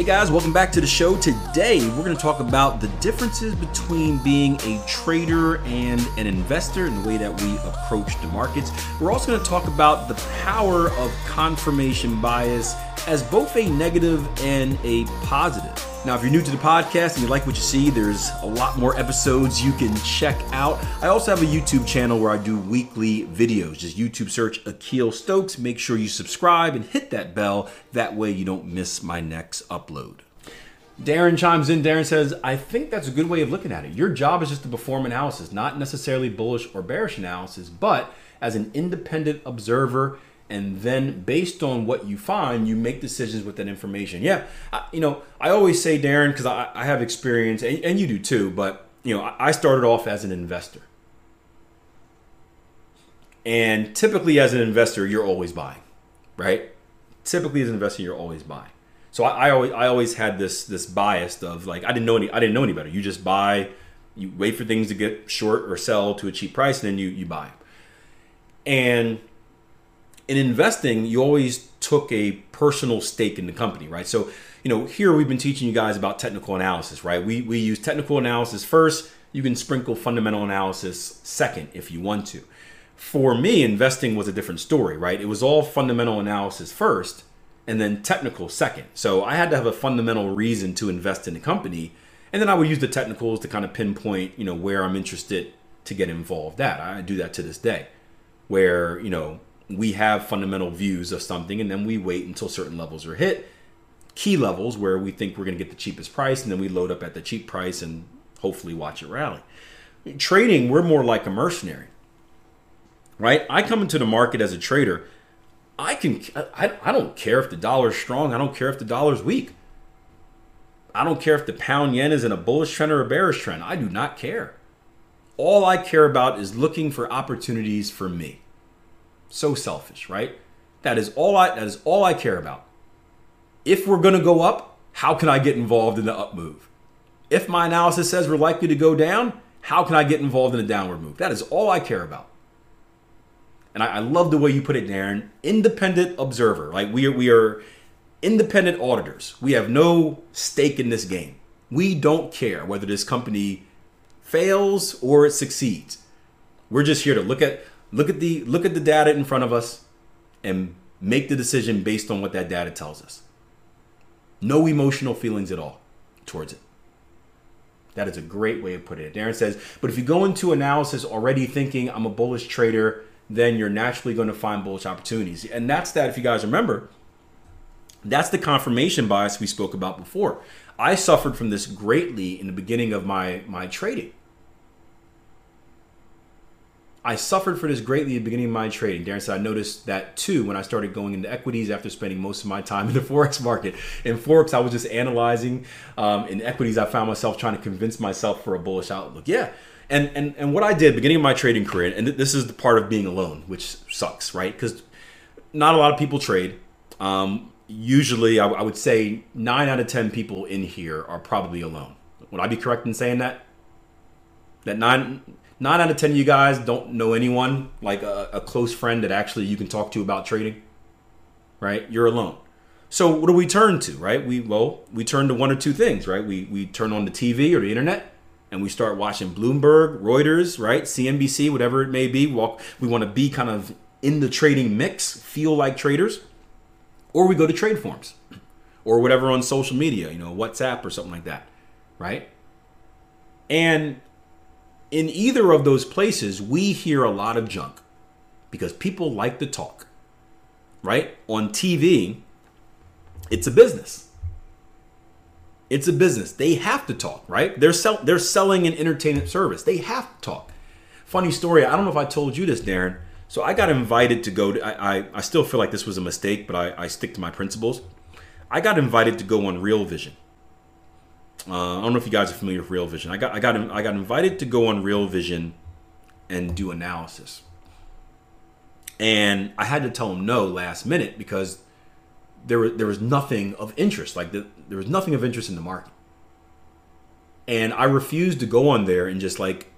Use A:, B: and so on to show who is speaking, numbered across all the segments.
A: Hey guys, welcome back to the show. Today, we're going to talk about the differences between being a trader and an investor and the way that we approach the markets. We're also going to talk about the power of confirmation bias as both a negative and a positive. Now, if you're new to the podcast and you like what you see, there's a lot more episodes you can check out. I also have a YouTube channel where I do weekly videos. Just YouTube search Akil Stokes. Make sure you subscribe and hit that bell. That way you don't miss my next upload. Darren chimes in. Darren says, I think that's a good way of looking at it. Your job is just to perform analysis, not necessarily bullish or bearish analysis, but as an independent observer and then based on what you find you make decisions with that information. Yeah I, you know i always say darren because I, I, have experience and, and, you do too but you know i started off as an investor. And typically as an investor you're always buying right? Typically as an investor you're always buying. So I, I always i always had this this bias of like i didn't know any i didn't know any better. You just buy you wait for things to get short or sell to a cheap price and then you you buy and in investing, you always took a personal stake in the company, right? So, you know, here we've been teaching you guys about technical analysis, right? We, we use technical analysis first. You can sprinkle fundamental analysis second if you want to. For me, investing was a different story, right? It was all fundamental analysis first and then technical second. So I had to have a fundamental reason to invest in the company. And then I would use the technicals to kind of pinpoint, you know, where I'm interested to get involved at. I do that to this day, where, you know, we have fundamental views of something and then we wait until certain levels are hit key levels where we think we're going to get the cheapest price and then we load up at the cheap price and hopefully watch it rally. Trading we're more like a mercenary right? I come into the market as a trader i can i, I don't care if the dollar's strong i don't care if the dollar's weak. I don't care if the pound yen is in a bullish trend or a bearish trend i do not care. All i care about is looking for opportunities for me so selfish, right? That is all I that is all I care about. If we're going to go up, how can I get involved in the up move? If my analysis says we're likely to go down, how can I get involved in a downward move? That is all I care about. And I, I love the way you put it, Darren. Independent observer. Like we are, we are independent auditors. We have no stake in this game. We don't care whether this company fails or it succeeds. We're just here to look at Look at the look at the data in front of us and make the decision based on what that data tells us. No emotional feelings at all towards it. That is a great way of putting it. Darren says, but if you go into analysis already thinking I'm a bullish trader, then you're naturally going to find bullish opportunities. And that's that, if you guys remember, that's the confirmation bias we spoke about before. I suffered from this greatly in the beginning of my, my trading. I suffered for this greatly at the beginning of my trading. Darren said I noticed that too when I started going into equities after spending most of my time in the forex market. In forex, I was just analyzing. Um, in equities, I found myself trying to convince myself for a bullish outlook. Yeah, and and and what I did beginning of my trading career, and this is the part of being alone, which sucks, right? Because not a lot of people trade. Um, usually, I, I would say nine out of ten people in here are probably alone. Would I be correct in saying that? That nine nine out of ten of you guys don't know anyone like a, a, close friend that actually you can talk to about trading right? You're alone. So what do we turn to right? We well we turn to one or two things right? We we turn on the tv or the internet and we start watching bloomberg reuters right? Cnbc whatever it may be. Walk we want to be kind of in the trading mix feel like traders. Or we go to trade forums or whatever on social media you know whatsapp or something like that right? And in either of those places, we hear a lot of junk because people like to talk, right? On TV, it's a business. It's a business. They have to talk, right? They're sell- they're selling an entertainment service. They have to talk. Funny story. I don't know if I told you this, Darren. So I got invited to go to. I I, I still feel like this was a mistake, but I, I stick to my principles. I got invited to go on Real Vision. Uh, I don't know if you guys are familiar with Real Vision. I got I got I got invited to go on Real Vision and do analysis, and I had to tell them no last minute because there was there was nothing of interest. Like the, there was nothing of interest in the market, and I refused to go on there and just like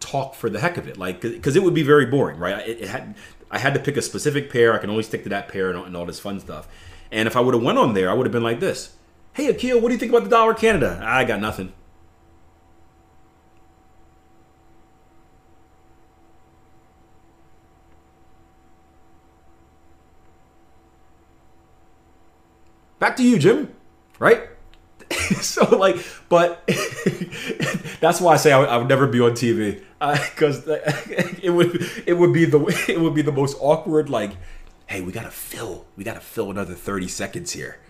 A: talk for the heck of it, like because it would be very boring, right? It, it, had I had to pick a specific pair. I can only stick to that pair and and all this fun stuff. And if I would have went on there, I would have been like this: Hey, Akil, what do you think about the dollar Canada? I got nothing. Back to you, Jim. Right? so like, but that's why I say I would, I would never be on TV because uh, it would it would be the it would be the most awkward. Like, hey, we gotta fill we gotta fill another thirty seconds here.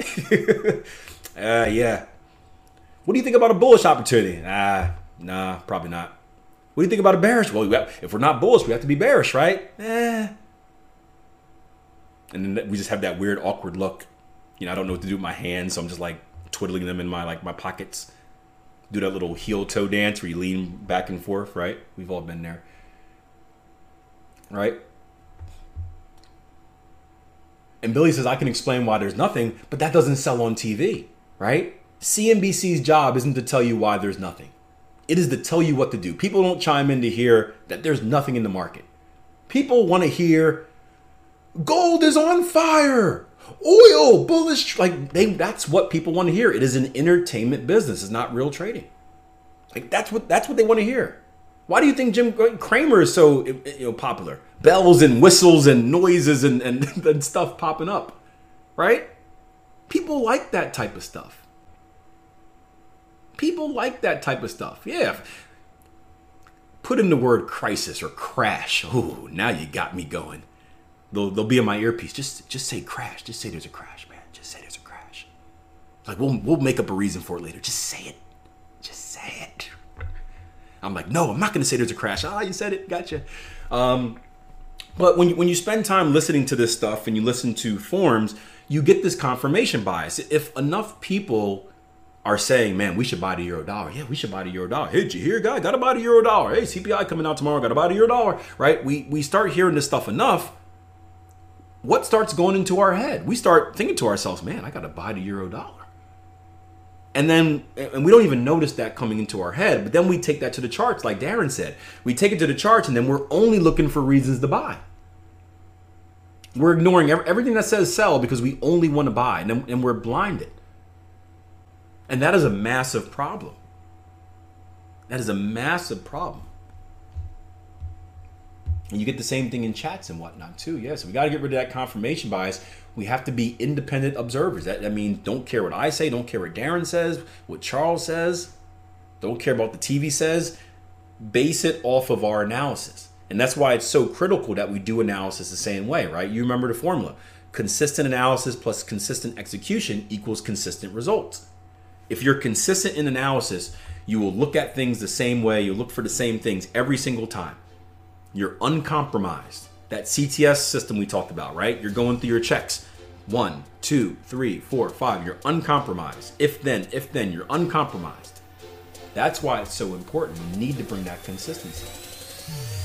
A: uh, yeah. What do you think about a bullish opportunity? Ah, nah, probably not. What do you think about a bearish? Well, we have, if we're not bullish, we have to be bearish, right? Eh. And then we just have that weird, awkward look. You know, I don't know what to do with my hands, so I'm just like twiddling them in my like my pockets. Do that little heel toe dance where you lean back and forth, right? We've all been there. Right? And Billy says, I can explain why there's nothing, but that doesn't sell on TV, right? CNBC's job isn't to tell you why there's nothing. It is to tell you what to do. People don't chime in to hear that there's nothing in the market. People want to hear gold is on fire oil bullish like they that's what people want to hear it is an entertainment business it's not real trading like that's what that's what they want to hear why do you think jim cramer is so you know popular bells and whistles and noises and, and, and stuff popping up right people like that type of stuff people like that type of stuff yeah put in the word crisis or crash oh now you got me going they'll they'll be in my earpiece. Just just say crash. Just say there's a crash, man. Just say there's a crash. Like we'll we'll make up a reason for it later. Just say it. Just say it. I'm like, no, I'm not gonna say there's a crash. Ah, you said it. Gotcha. Um, but when you, when you spend time listening to this stuff and you listen to forums, you get this confirmation bias. If enough people are saying, man, we should buy the euro dollar. Yeah, we should buy the euro dollar. Hey, did you hear, guy? Got to buy the euro dollar. Hey, CPI coming out tomorrow. Got to buy the euro dollar. Right? We we start hearing this stuff enough what starts going into our head? We start thinking to ourselves, man, I got to buy the euro dollar. And then, and we don't even notice that coming into our head, but then we take that to the charts, like Darren said. We take it to the charts, and then we're only looking for reasons to buy. We're ignoring everything that says sell because we only want to buy, and, we're blinded. And that is a massive problem. That is a massive problem. And you get the same thing in chats and whatnot too. Yeah, so we got to get rid of that confirmation bias. We have to be independent observers. That, that means don't care what I say, don't care what Darren says, what Charles says, don't care about the TV says. Base it off of our analysis. And that's why it's so critical that we do analysis the same way, right? You remember the formula consistent analysis plus consistent execution equals consistent results. If you're consistent in analysis, you will look at things the same way, you'll look for the same things every single time. You're uncompromised. That CTS system we talked about, right? You're going through your checks. One, two, three, four, five. You're uncompromised. If then, if then, you're uncompromised. That's why it's so important. We need to bring that consistency.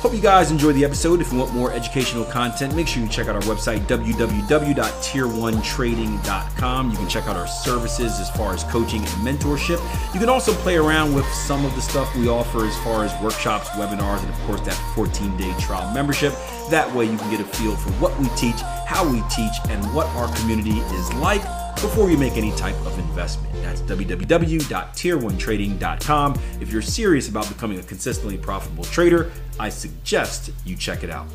A: Hope you guys enjoyed the episode. If you want more educational content, make sure you check out our website, www.tier1trading.com. You can check out our services as far as coaching and mentorship. You can also play around with some of the stuff we offer as far as workshops, webinars, and of course that 14 day trial membership. That way you can get a feel for what we teach, how we teach, and what our community is like before you make any type of investment. That's www.tier1trading.com. If you're serious about becoming a consistently profitable trader, I suggest you check it out.